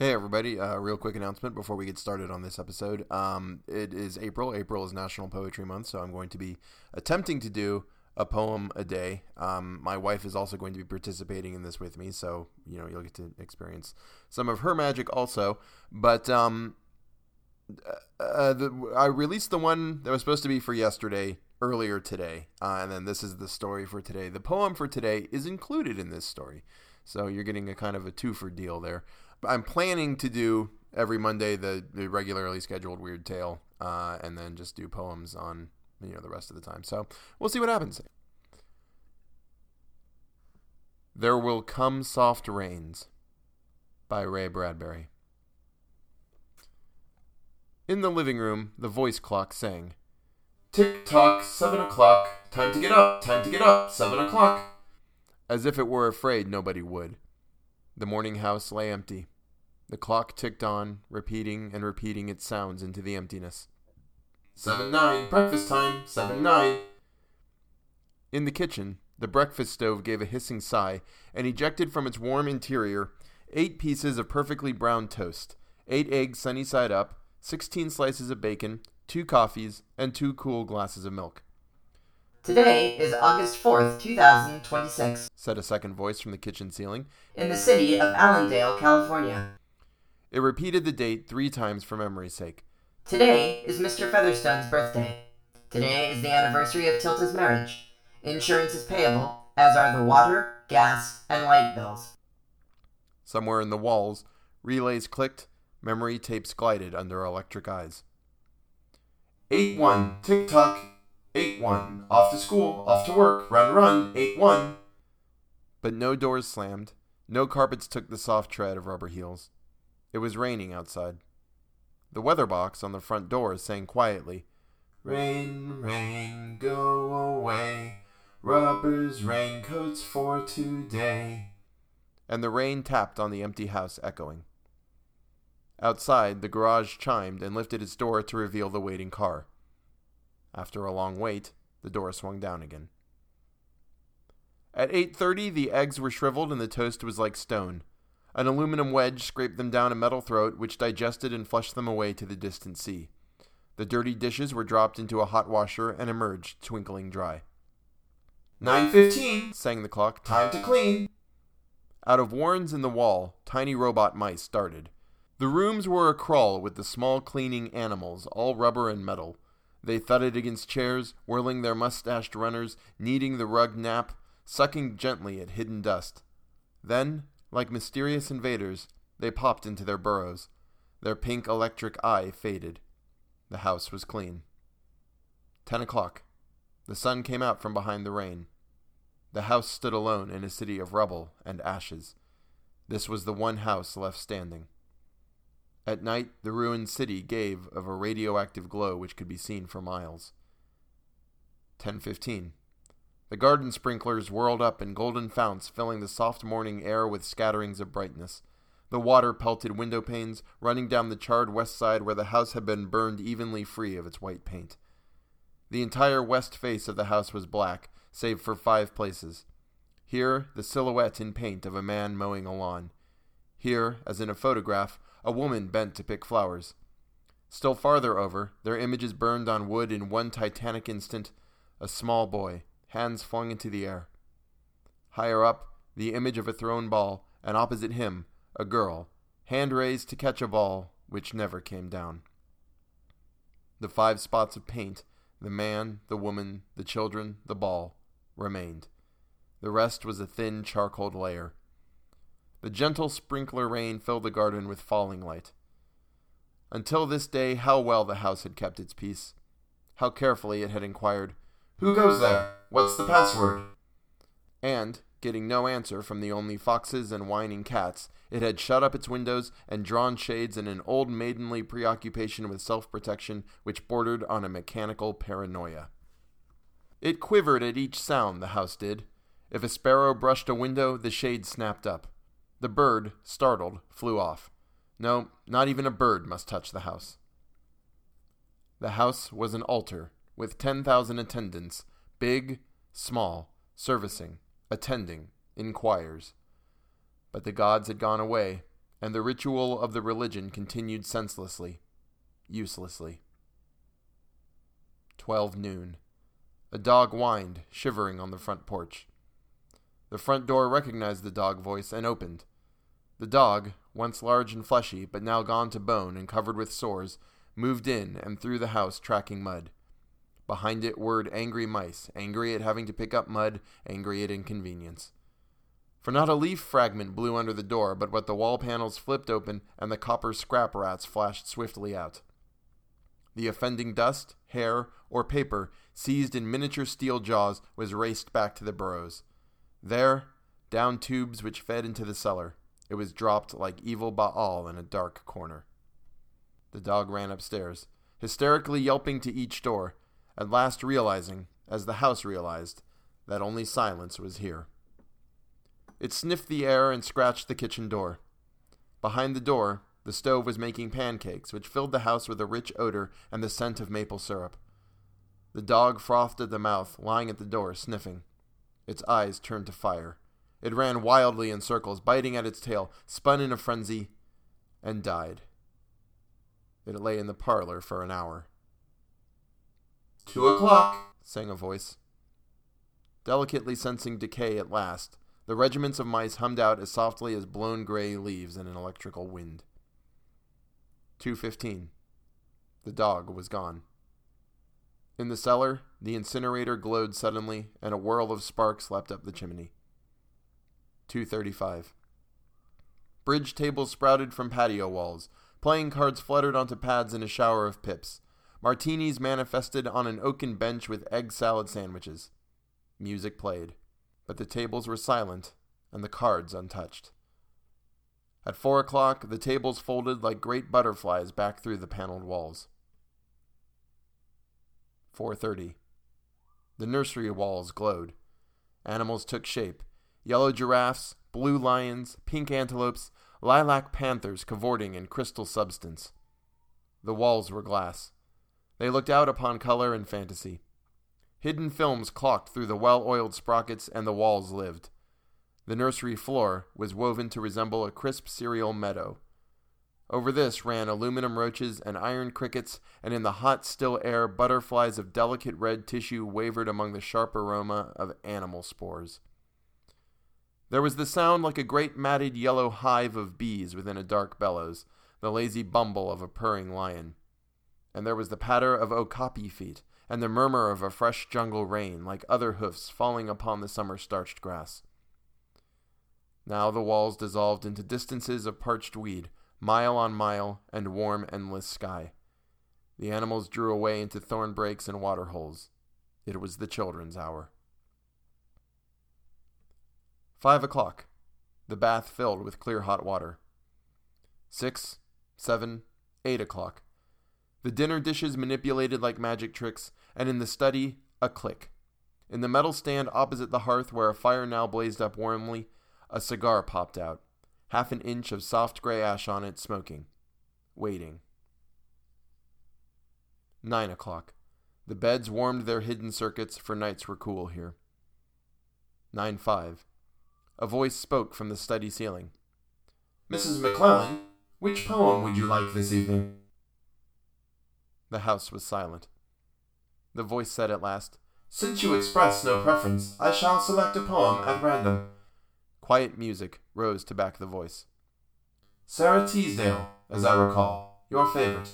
Hey everybody! Uh, real quick announcement before we get started on this episode. Um, it is April. April is National Poetry Month, so I'm going to be attempting to do a poem a day. Um, my wife is also going to be participating in this with me, so you know you'll get to experience some of her magic also. But um, uh, the, I released the one that was supposed to be for yesterday earlier today, uh, and then this is the story for today. The poem for today is included in this story, so you're getting a kind of a two for deal there. But I'm planning to do every Monday the, the regularly scheduled Weird Tale, uh, and then just do poems on you know the rest of the time. So we'll see what happens. There Will Come Soft Rains by Ray Bradbury. In the living room, the voice clock sang. Tick tock, seven o'clock. Time to get up, time to get up, seven o'clock. As if it were afraid nobody would. The morning house lay empty. The clock ticked on, repeating and repeating its sounds into the emptiness. Seven nine, breakfast time, seven nine. In the kitchen, the breakfast stove gave a hissing sigh and ejected from its warm interior eight pieces of perfectly browned toast, eight eggs sunny side up, sixteen slices of bacon, two coffees, and two cool glasses of milk. Today is August 4th, 2026, said a second voice from the kitchen ceiling. in the city of Allendale, California. It repeated the date three times for memory's sake. Today is Mr. Featherstone's birthday. Today is the anniversary of Tilta's marriage. Insurance is payable, as are the water, gas, and light bills. Somewhere in the walls, relays clicked, memory tapes glided under electric eyes. 8 1, tick tock. 8 1, off to school, off to work, run, run, 8 1. But no doors slammed, no carpets took the soft tread of rubber heels. It was raining outside. The weather box on the front door sang quietly, Rain, rain, go away. Rubbers, raincoats for today. And the rain tapped on the empty house, echoing. Outside, the garage chimed and lifted its door to reveal the waiting car. After a long wait, the door swung down again. At 8:30, the eggs were shriveled and the toast was like stone. An aluminum wedge scraped them down a metal throat, which digested and flushed them away to the distant sea. The dirty dishes were dropped into a hot washer and emerged, twinkling dry. Nine fifteen, sang the clock. Time to clean. Out of warrens in the wall, tiny robot mice started. The rooms were a crawl with the small cleaning animals, all rubber and metal. They thudded against chairs, whirling their mustached runners, kneading the rug nap, sucking gently at hidden dust. Then, like mysterious invaders, they popped into their burrows. Their pink electric eye faded. The house was clean. Ten o'clock. The sun came out from behind the rain. The house stood alone in a city of rubble and ashes. This was the one house left standing. At night, the ruined city gave of a radioactive glow which could be seen for miles. 10:15. The garden sprinklers whirled up in golden founts, filling the soft morning air with scatterings of brightness. The water pelted window panes, running down the charred west side where the house had been burned evenly free of its white paint. The entire west face of the house was black, save for five places. Here, the silhouette in paint of a man mowing a lawn. Here, as in a photograph, a woman bent to pick flowers. Still farther over, their images burned on wood in one titanic instant, a small boy, hands flung into the air. Higher up, the image of a thrown ball, and opposite him, a girl, hand raised to catch a ball which never came down. The five spots of paint, the man, the woman, the children, the ball, remained. The rest was a thin charcoal layer. The gentle sprinkler rain filled the garden with falling light. Until this day, how well the house had kept its peace. How carefully it had inquired, Who goes there? What's the password? And, getting no answer from the only foxes and whining cats, it had shut up its windows and drawn shades in an old maidenly preoccupation with self protection which bordered on a mechanical paranoia. It quivered at each sound, the house did. If a sparrow brushed a window, the shade snapped up. The bird, startled, flew off. No, not even a bird must touch the house. The house was an altar, with ten thousand attendants, big, small, servicing, attending, in choirs. But the gods had gone away, and the ritual of the religion continued senselessly, uselessly. Twelve noon. A dog whined, shivering on the front porch. The front door recognized the dog voice and opened. The dog, once large and fleshy, but now gone to bone and covered with sores, moved in and through the house tracking mud. Behind it whirred angry mice, angry at having to pick up mud, angry at inconvenience. For not a leaf fragment blew under the door, but what the wall panels flipped open and the copper scrap rats flashed swiftly out. The offending dust, hair, or paper, seized in miniature steel jaws, was raced back to the burrows. There, down tubes which fed into the cellar, it was dropped like evil Baal in a dark corner. The dog ran upstairs, hysterically yelping to each door, at last realizing, as the house realized, that only silence was here. It sniffed the air and scratched the kitchen door. Behind the door, the stove was making pancakes, which filled the house with a rich odor and the scent of maple syrup. The dog frothed at the mouth, lying at the door, sniffing. Its eyes turned to fire. It ran wildly in circles, biting at its tail, spun in a frenzy, and died. It lay in the parlor for an hour. Two o'clock, sang a voice. Delicately sensing decay at last, the regiments of mice hummed out as softly as blown gray leaves in an electrical wind. 2.15. The dog was gone. In the cellar, the incinerator glowed suddenly, and a whirl of sparks leapt up the chimney. 2.35. Bridge tables sprouted from patio walls. Playing cards fluttered onto pads in a shower of pips. Martinis manifested on an oaken bench with egg salad sandwiches. Music played, but the tables were silent and the cards untouched. At four o'clock, the tables folded like great butterflies back through the paneled walls. 4:30. The nursery walls glowed. Animals took shape. Yellow giraffes, blue lions, pink antelopes, lilac panthers cavorting in crystal substance. The walls were glass. They looked out upon color and fantasy. Hidden films clocked through the well oiled sprockets, and the walls lived. The nursery floor was woven to resemble a crisp cereal meadow. Over this ran aluminum roaches and iron crickets, and in the hot, still air, butterflies of delicate red tissue wavered among the sharp aroma of animal spores. There was the sound like a great matted yellow hive of bees within a dark bellows, the lazy bumble of a purring lion and there was the patter of okapi feet, and the murmur of a fresh jungle rain, like other hoofs falling upon the summer starched grass. Now the walls dissolved into distances of parched weed, mile on mile, and warm, endless sky. The animals drew away into thorn breaks and water holes. It was the children's hour. Five o'clock. The bath filled with clear hot water. Six, seven, eight o'clock. The dinner dishes manipulated like magic tricks, and in the study, a click. In the metal stand opposite the hearth, where a fire now blazed up warmly, a cigar popped out, half an inch of soft gray ash on it, smoking, waiting. Nine o'clock. The beds warmed their hidden circuits, for nights were cool here. Nine five. A voice spoke from the study ceiling. Mrs. McClellan, which poem would you like this evening? The house was silent. The voice said at last, Since you express no preference, I shall select a poem at random. Quiet music rose to back the voice. Sara Teasdale, as I recall, your favorite.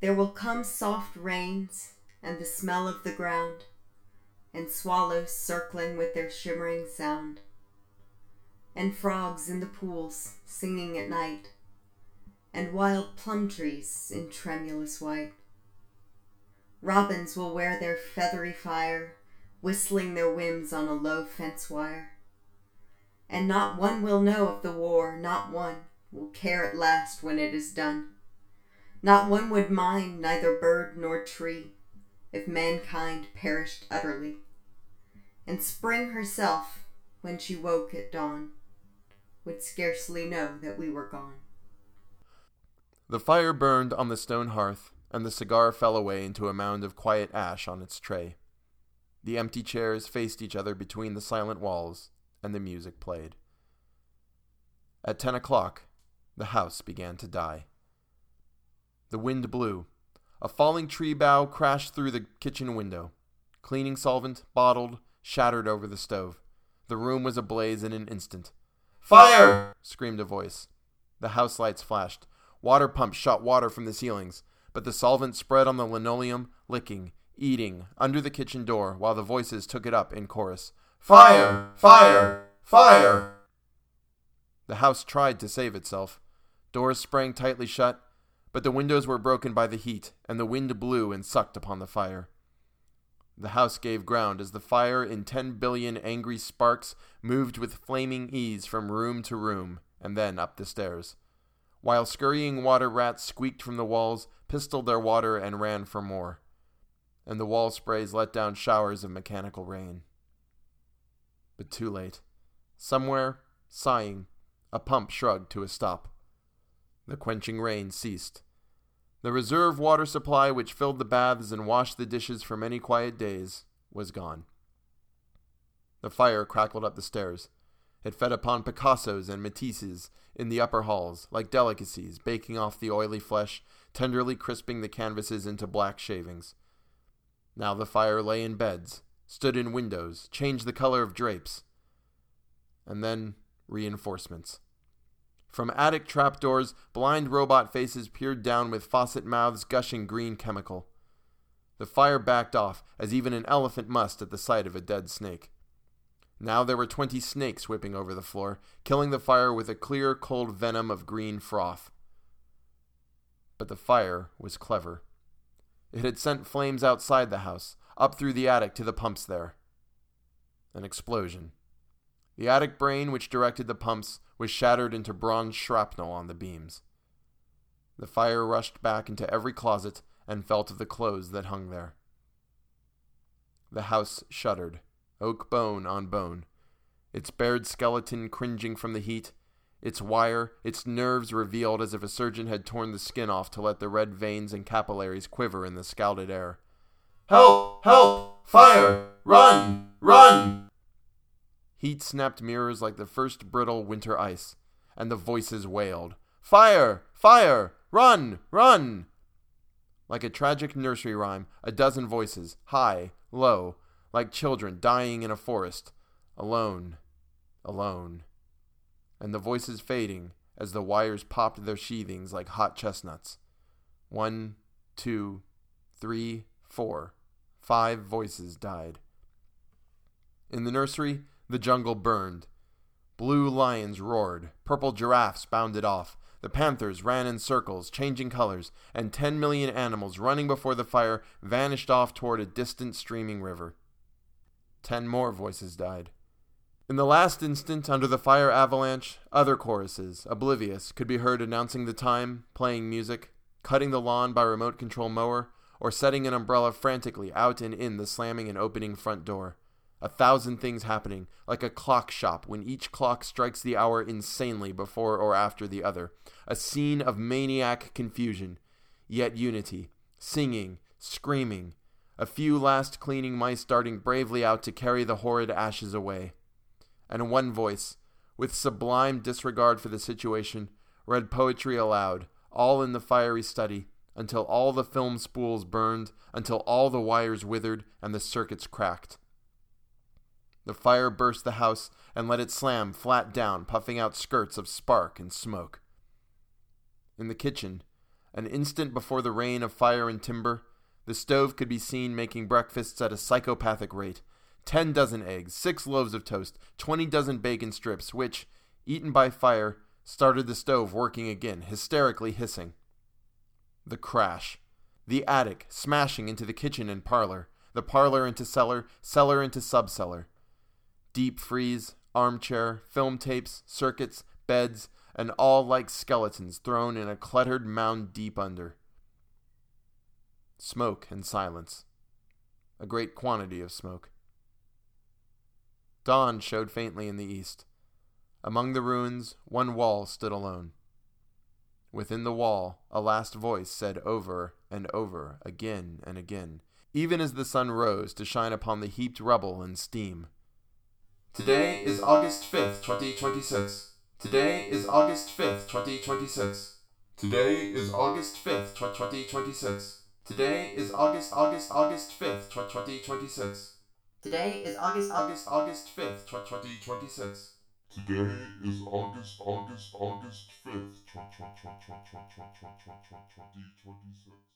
There will come soft rains and the smell of the ground, and swallows circling with their shimmering sound, and frogs in the pools singing at night and wild plum trees in tremulous white. Robins will wear their feathery fire, whistling their whims on a low fence wire. And not one will know of the war, not one will care at last when it is done. Not one would mind neither bird nor tree if mankind perished utterly. And spring herself, when she woke at dawn, would scarcely know that we were gone. The fire burned on the stone hearth, and the cigar fell away into a mound of quiet ash on its tray. The empty chairs faced each other between the silent walls, and the music played. At ten o'clock, the house began to die. The wind blew. A falling tree bough crashed through the kitchen window. Cleaning solvent, bottled, shattered over the stove. The room was ablaze in an instant. Fire! screamed a voice. The house lights flashed. Water pumps shot water from the ceilings, but the solvent spread on the linoleum, licking, eating, under the kitchen door, while the voices took it up in chorus. Fire! Fire! Fire! The house tried to save itself. Doors sprang tightly shut, but the windows were broken by the heat, and the wind blew and sucked upon the fire. The house gave ground as the fire, in ten billion angry sparks, moved with flaming ease from room to room, and then up the stairs. While scurrying water rats squeaked from the walls, pistoled their water, and ran for more. And the wall sprays let down showers of mechanical rain. But too late. Somewhere, sighing, a pump shrugged to a stop. The quenching rain ceased. The reserve water supply, which filled the baths and washed the dishes for many quiet days, was gone. The fire crackled up the stairs. It fed upon Picassos and Matisses in the upper halls, like delicacies, baking off the oily flesh, tenderly crisping the canvases into black shavings. Now the fire lay in beds, stood in windows, changed the color of drapes. And then reinforcements. From attic trapdoors, blind robot faces peered down with faucet mouths gushing green chemical. The fire backed off, as even an elephant must at the sight of a dead snake. Now there were twenty snakes whipping over the floor, killing the fire with a clear, cold venom of green froth. But the fire was clever. It had sent flames outside the house, up through the attic to the pumps there. An explosion. The attic brain which directed the pumps was shattered into bronze shrapnel on the beams. The fire rushed back into every closet and fell to the clothes that hung there. The house shuddered, oak bone on bone, its bared skeleton cringing from the heat, its wire, its nerves revealed as if a surgeon had torn the skin off to let the red veins and capillaries quiver in the scalded air. Help! Help! Fire! Run! Run! Heat snapped mirrors like the first brittle winter ice, and the voices wailed, Fire! Fire! Run! Run! Like a tragic nursery rhyme, a dozen voices, high, low, like children dying in a forest, alone, alone, and the voices fading as the wires popped their sheathings like hot chestnuts. One, two, three, four, five voices died. In the nursery, the jungle burned. Blue lions roared, purple giraffes bounded off, the panthers ran in circles, changing colors, and ten million animals running before the fire vanished off toward a distant streaming river. Ten more voices died. In the last instant, under the fire avalanche, other choruses, oblivious, could be heard announcing the time, playing music, cutting the lawn by remote control mower, or setting an umbrella frantically out and in the slamming and opening front door. A thousand things happening, like a clock shop when each clock strikes the hour insanely before or after the other. A scene of maniac confusion, yet unity, singing, screaming, a few last cleaning mice darting bravely out to carry the horrid ashes away. And one voice, with sublime disregard for the situation, read poetry aloud, all in the fiery study, until all the film spools burned, until all the wires withered and the circuits cracked. The fire burst the house and let it slam flat down, puffing out skirts of spark and smoke. In the kitchen, an instant before the rain of fire and timber, the stove could be seen making breakfasts at a psychopathic rate. Ten dozen eggs, six loaves of toast, twenty dozen bacon strips, which, eaten by fire, started the stove working again, hysterically hissing. The crash. The attic smashing into the kitchen and parlor, the parlor into cellar, cellar into subcellar deep freeze, armchair, film tapes, circuits, beds, and all like skeletons thrown in a cluttered mound deep under. Smoke and silence. A great quantity of smoke. Dawn showed faintly in the east. Among the ruins, one wall stood alone. Within the wall, a last voice said over and over, again and again, even as the sun rose to shine upon the heaped rubble and steam. Today is August 5th, 2026. Today is August 5th, 2026. Today is August 5th, 2026. Today is August, August, August 5th, 2026. Today is August, August. August, August 5th, 2026. Today is August, August, August 5th, 2026.